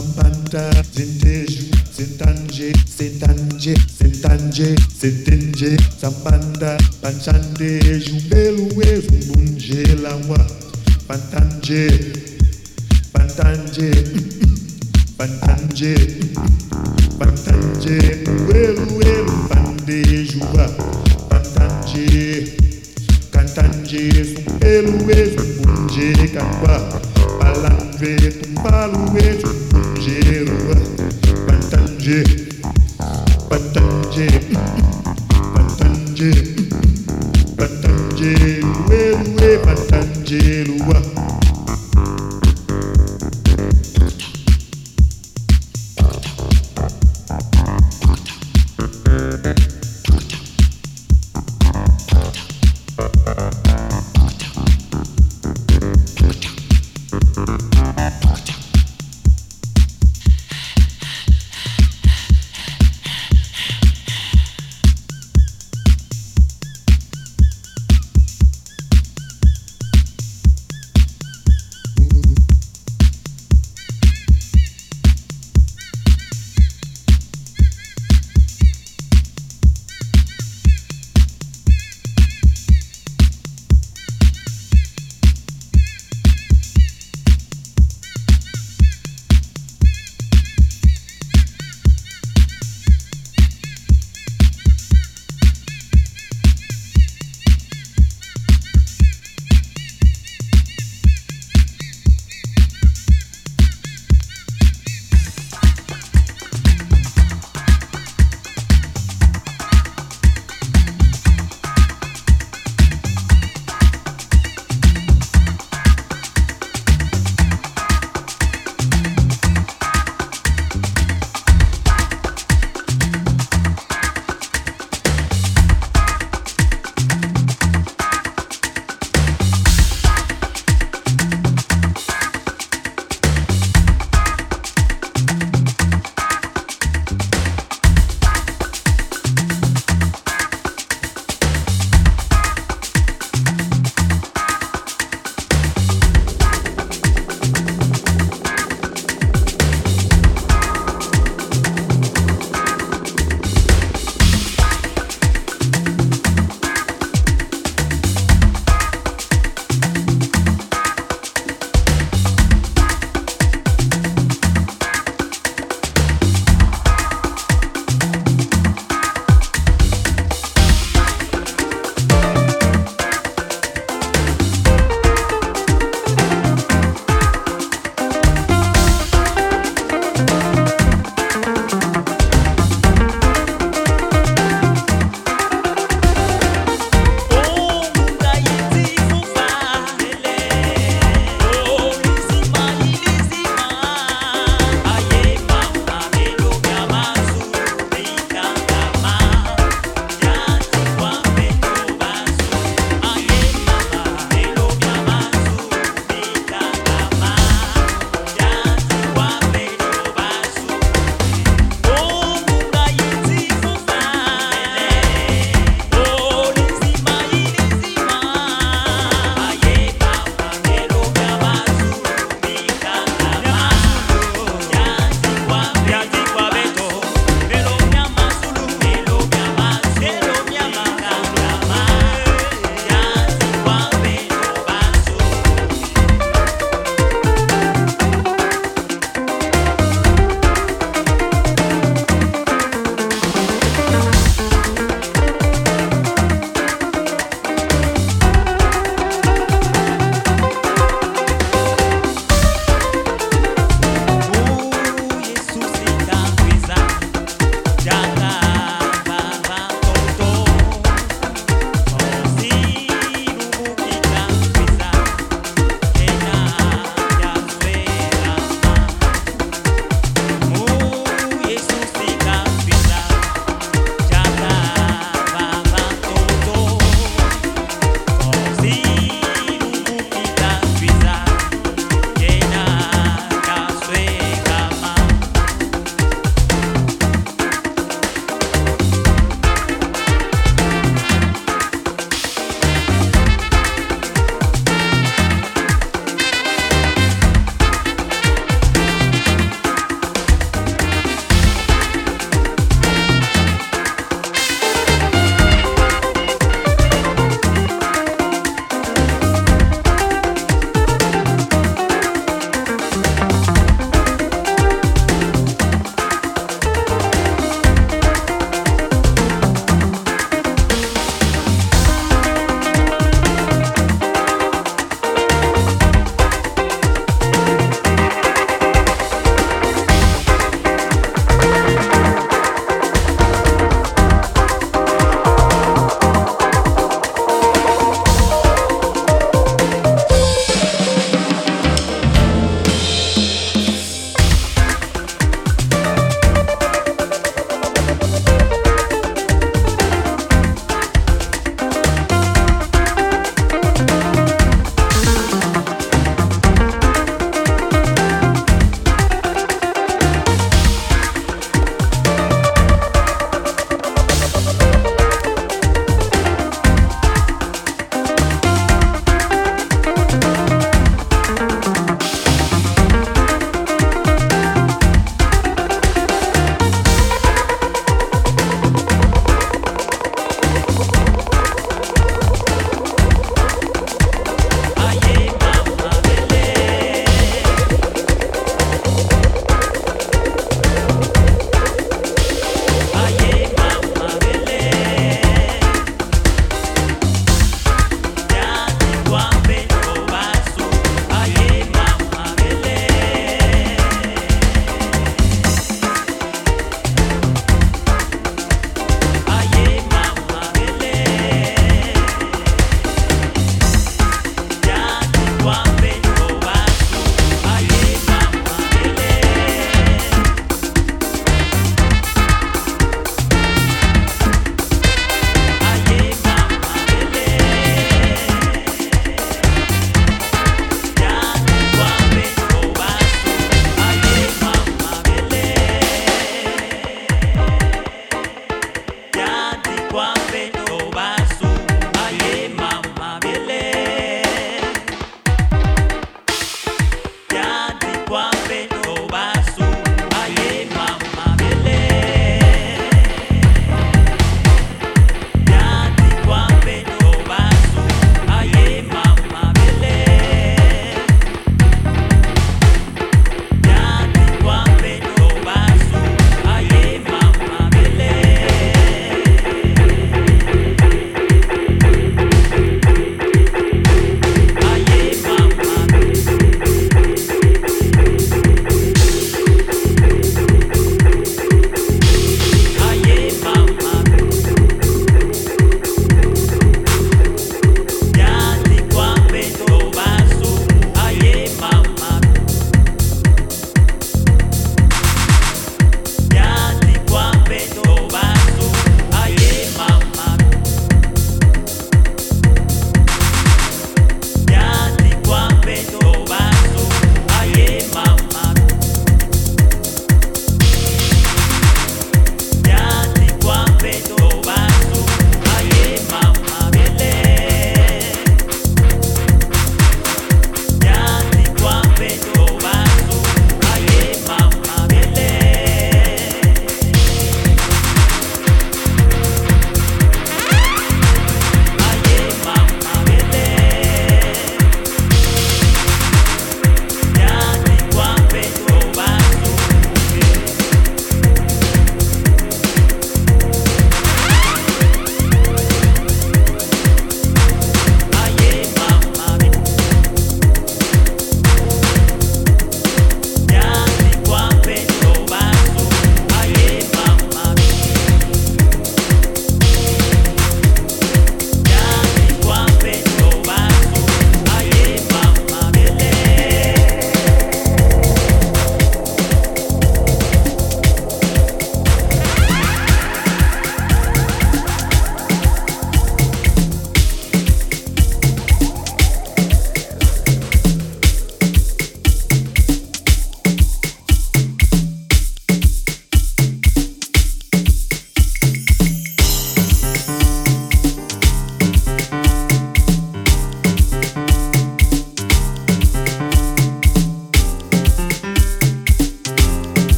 Sampanta, Zinteju, Zintanje, Sentanje, Sentanje, Sentenje, Sampanda, Panchande, Jumbelu, Zumbunje, Lawa, Pantanje,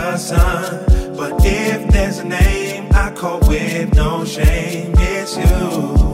the sun. But if there's a name I call with no shame, it's you.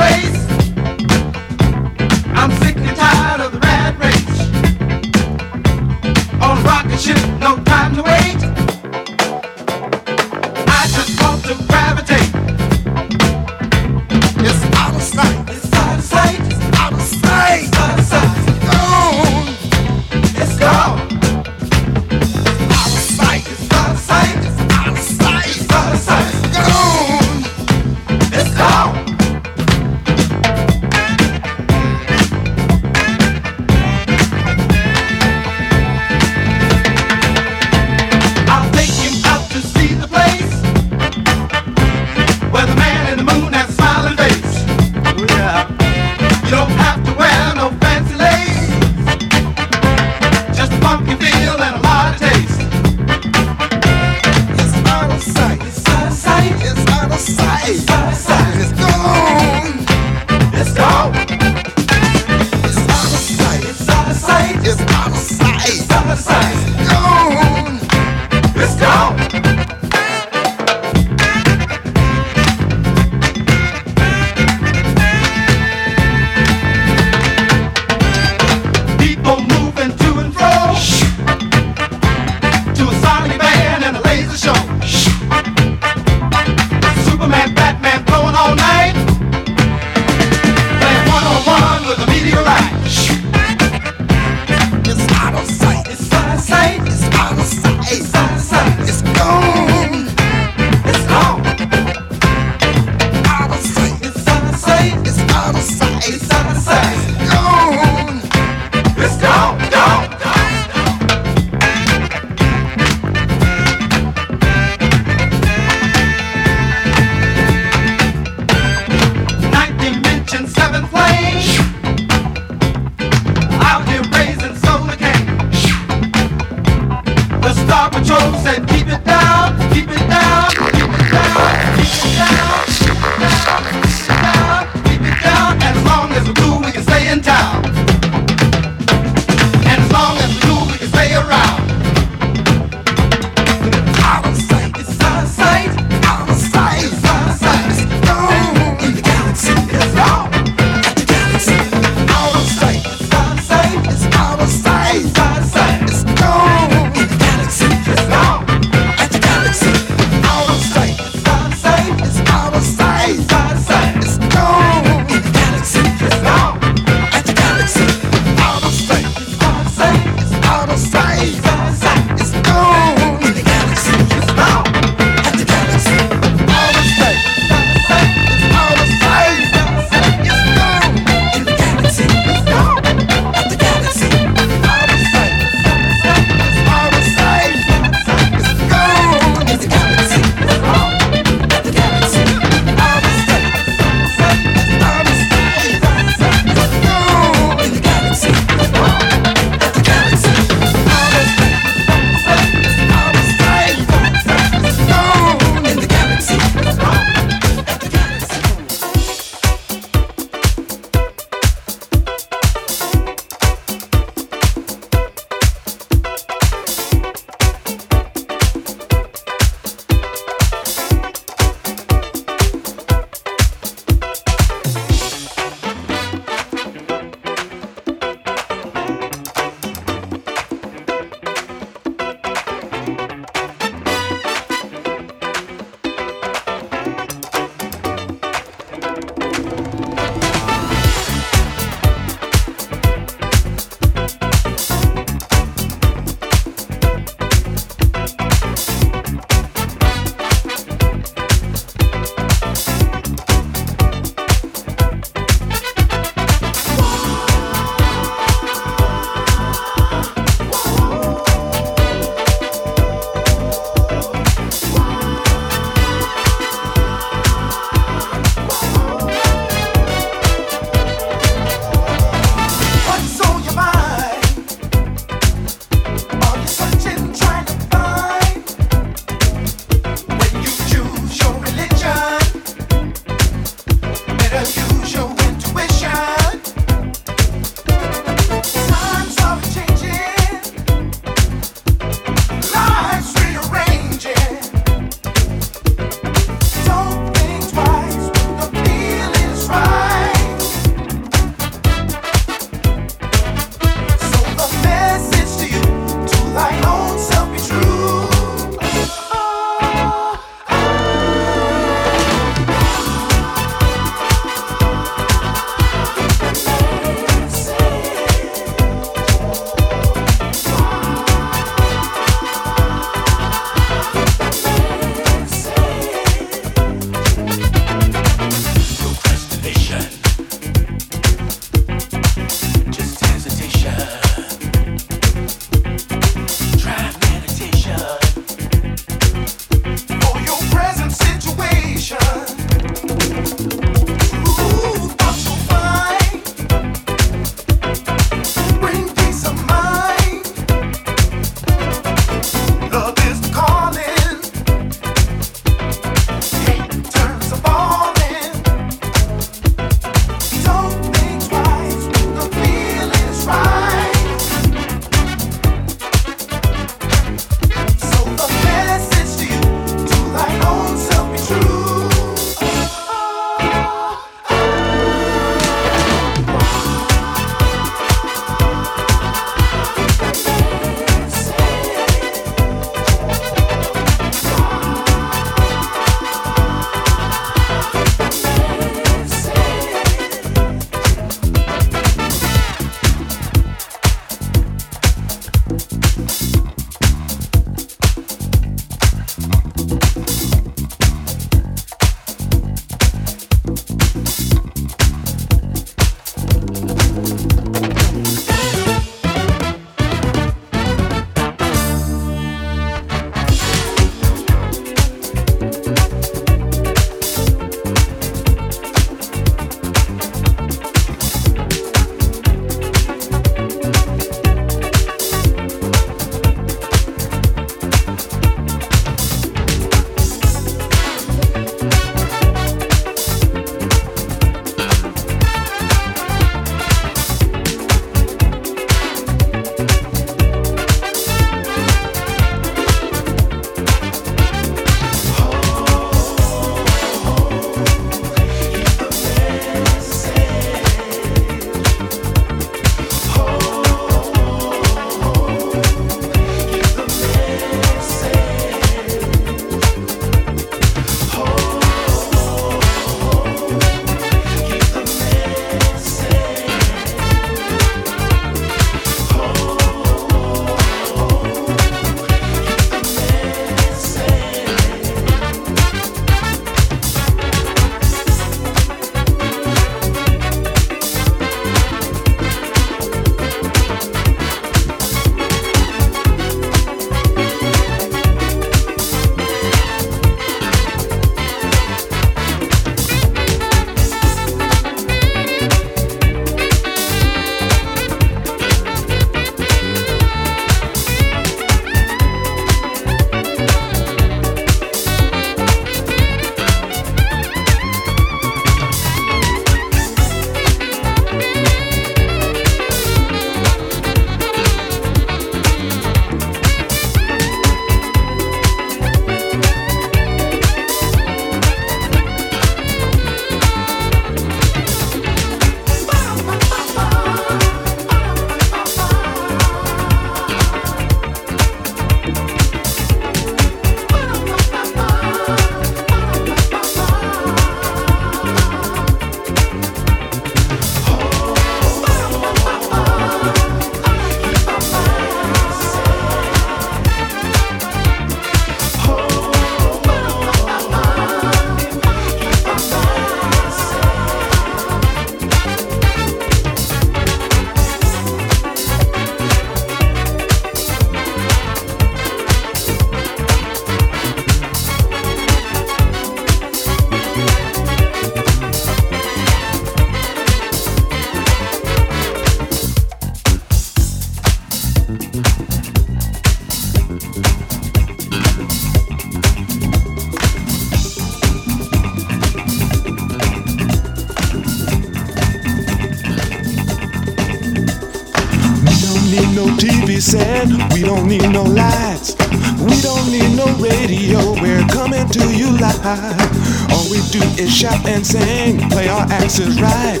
Said, We don't need no lights. We don't need no radio. We're coming to you live. All we do is shout and sing, play our axes right.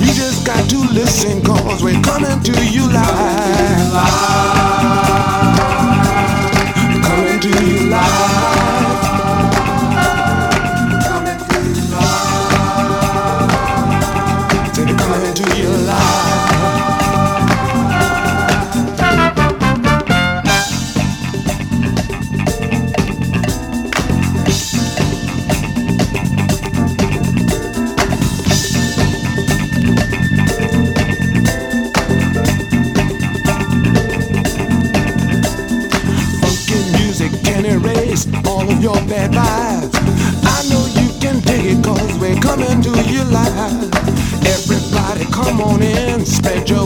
You just got to listen, cause we're coming to you live. Coming to you live. Your bad vibes. I know you can dig it cause we're coming to you live. Everybody come on in, spread your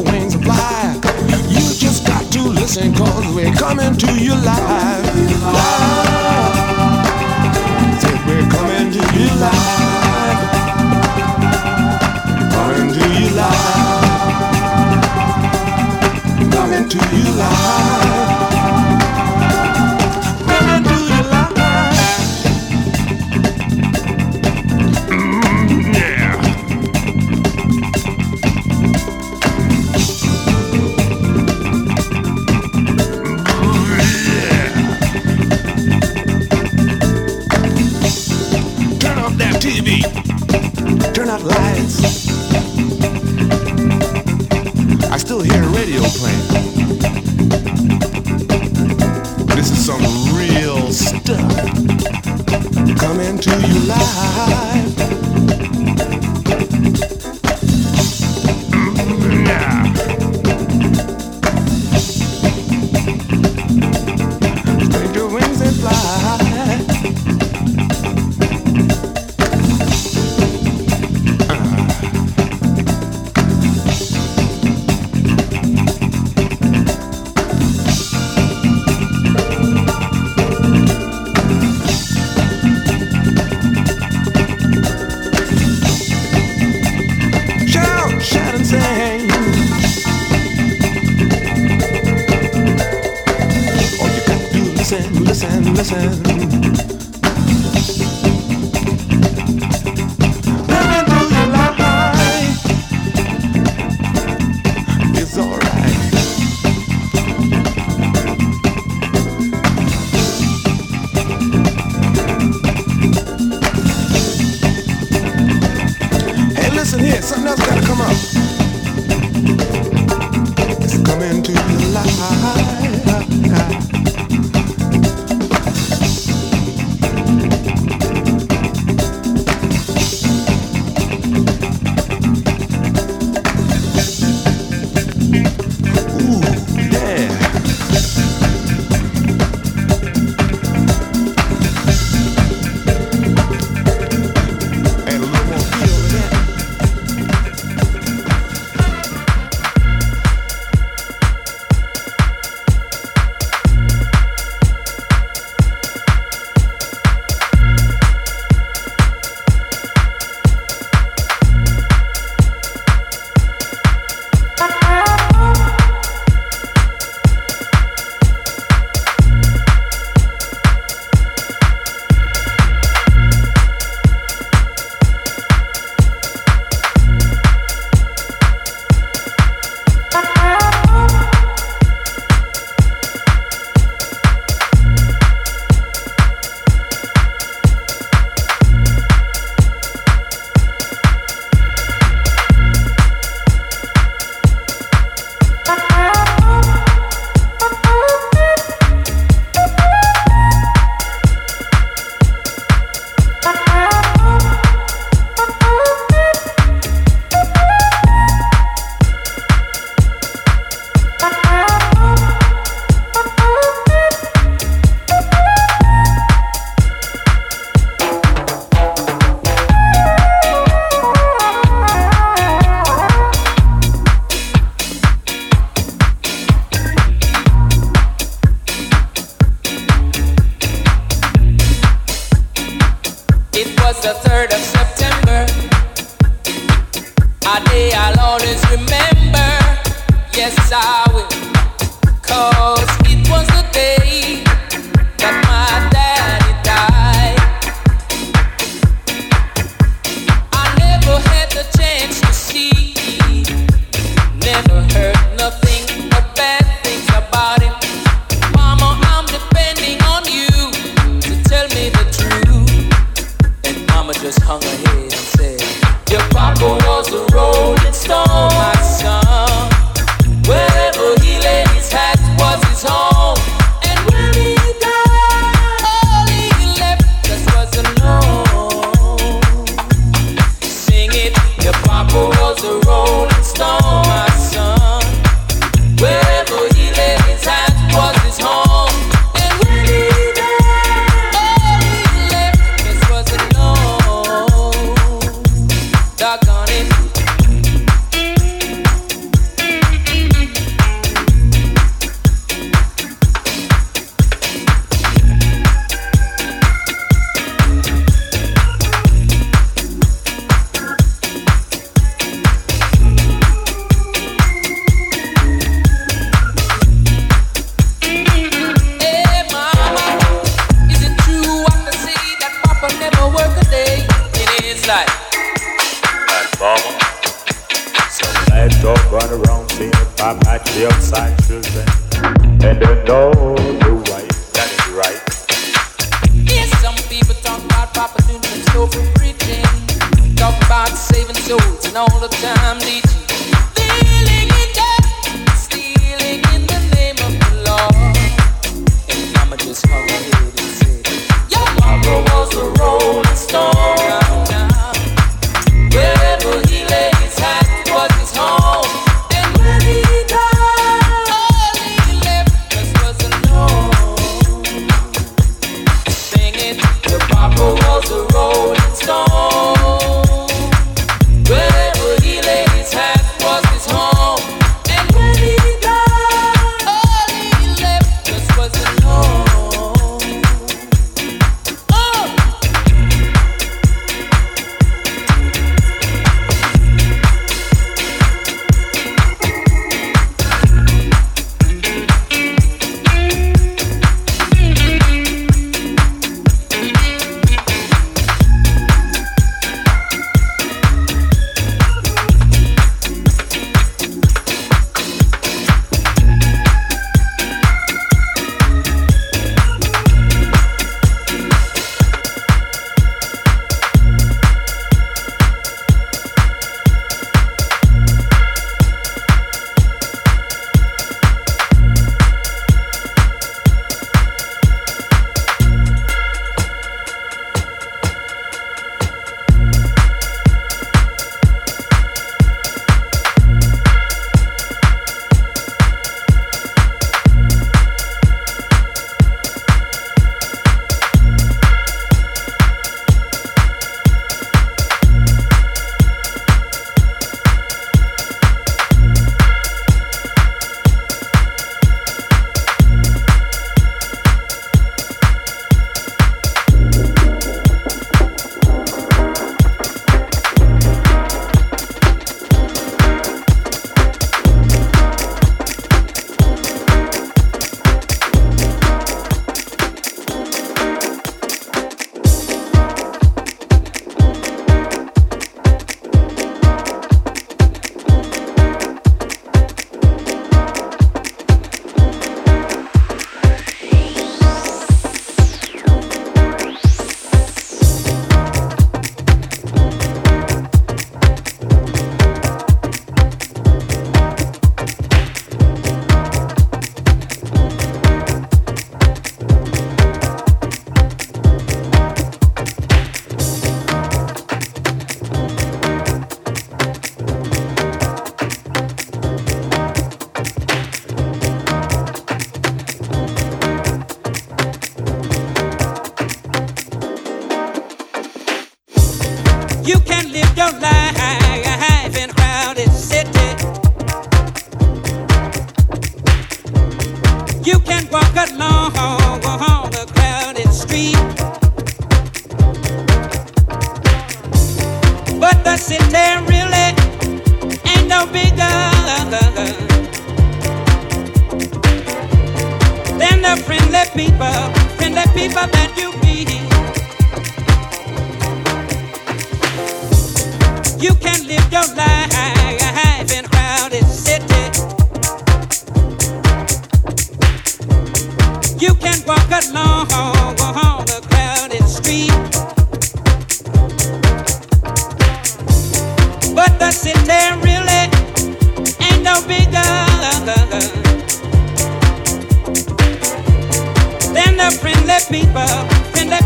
people,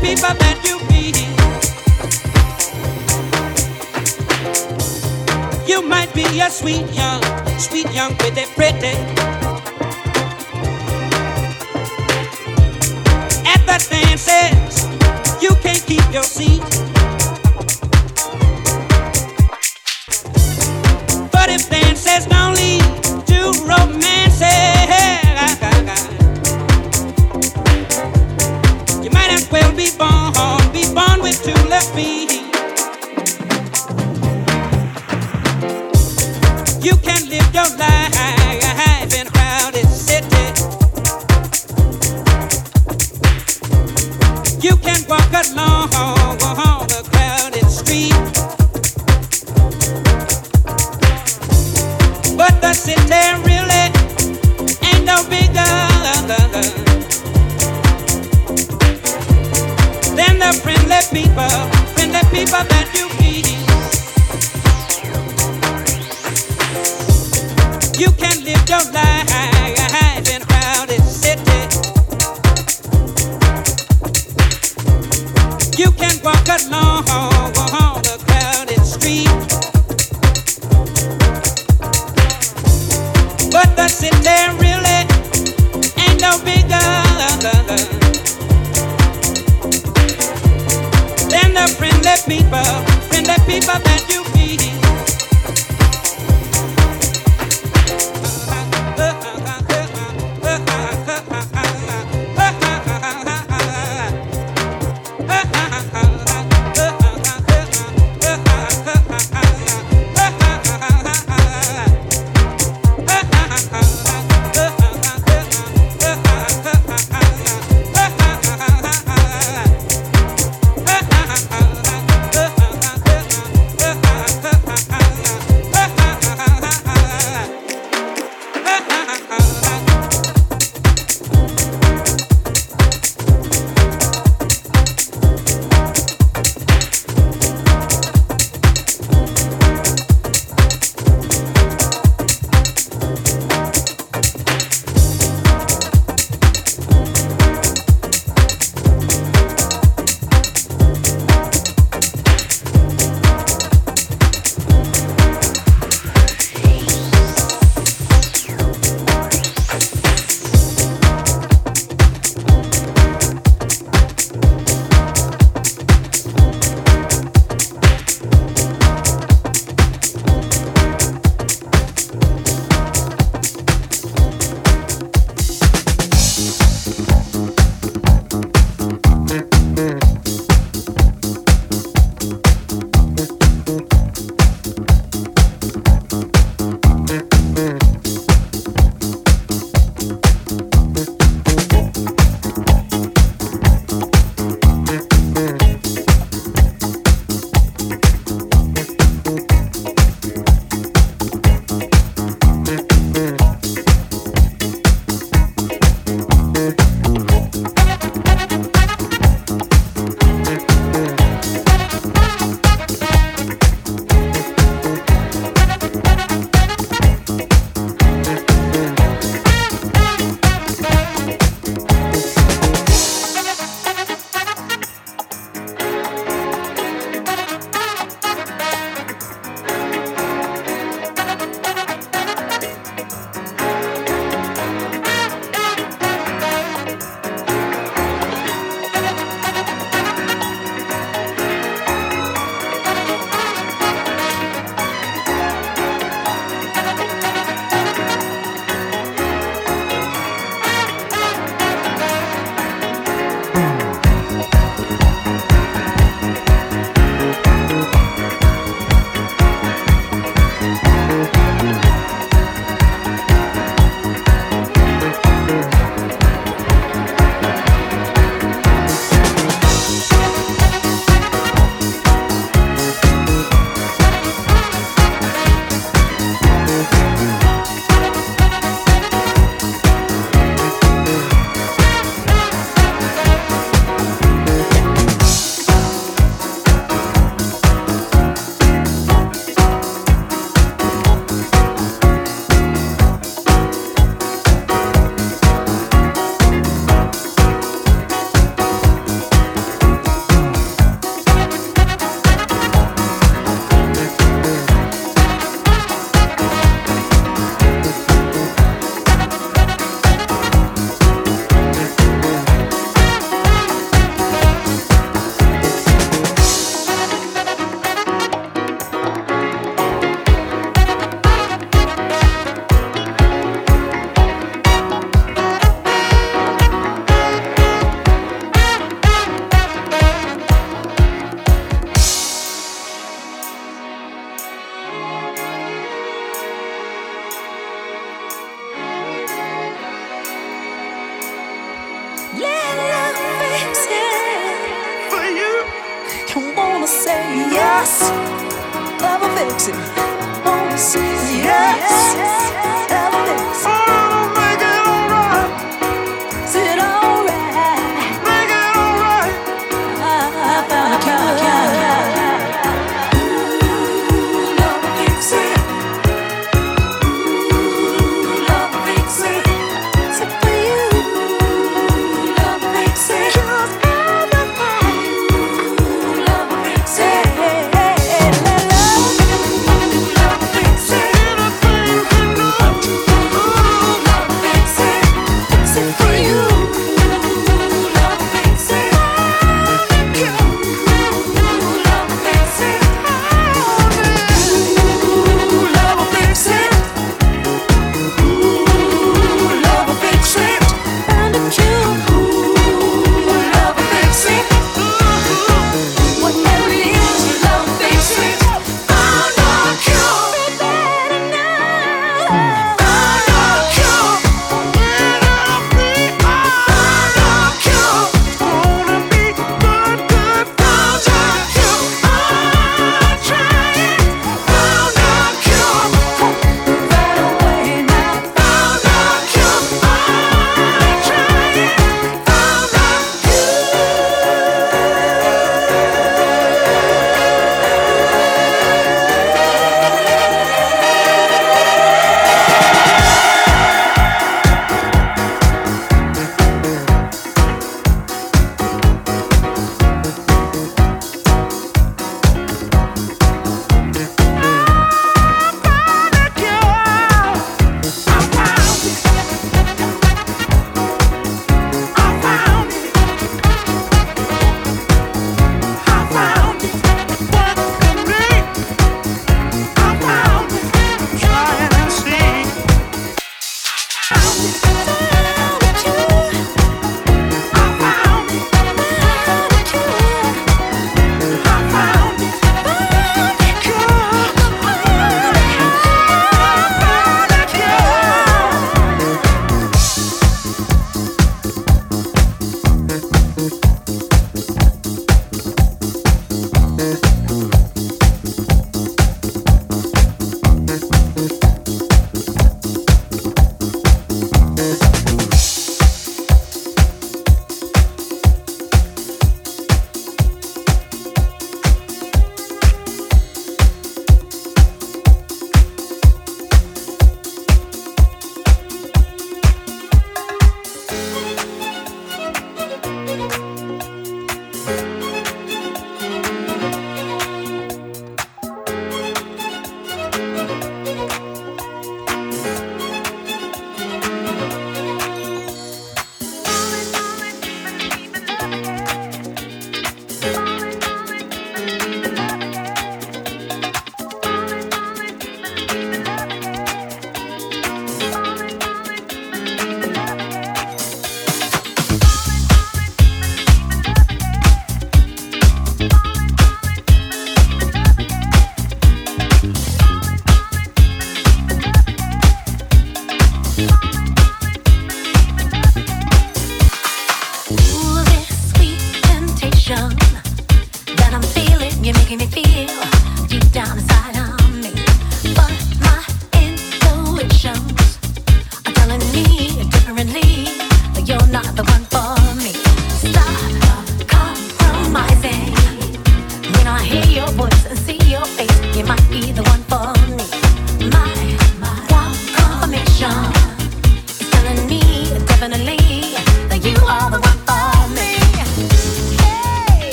people that you meet. You might be a sweet young, sweet young pretty pretty. At the dances, you can't keep your seat. But if dances don't lead to road.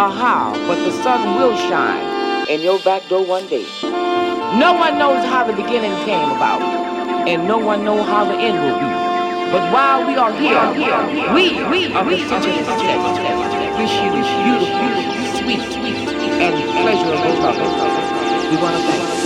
or how, but the sun will shine in your back door one day. No one knows how the beginning came about, and no one knows how the end will be. But while we are here, we, we, are we, such We wish you beautiful, sweet, and pleasurable love. We want to thank you.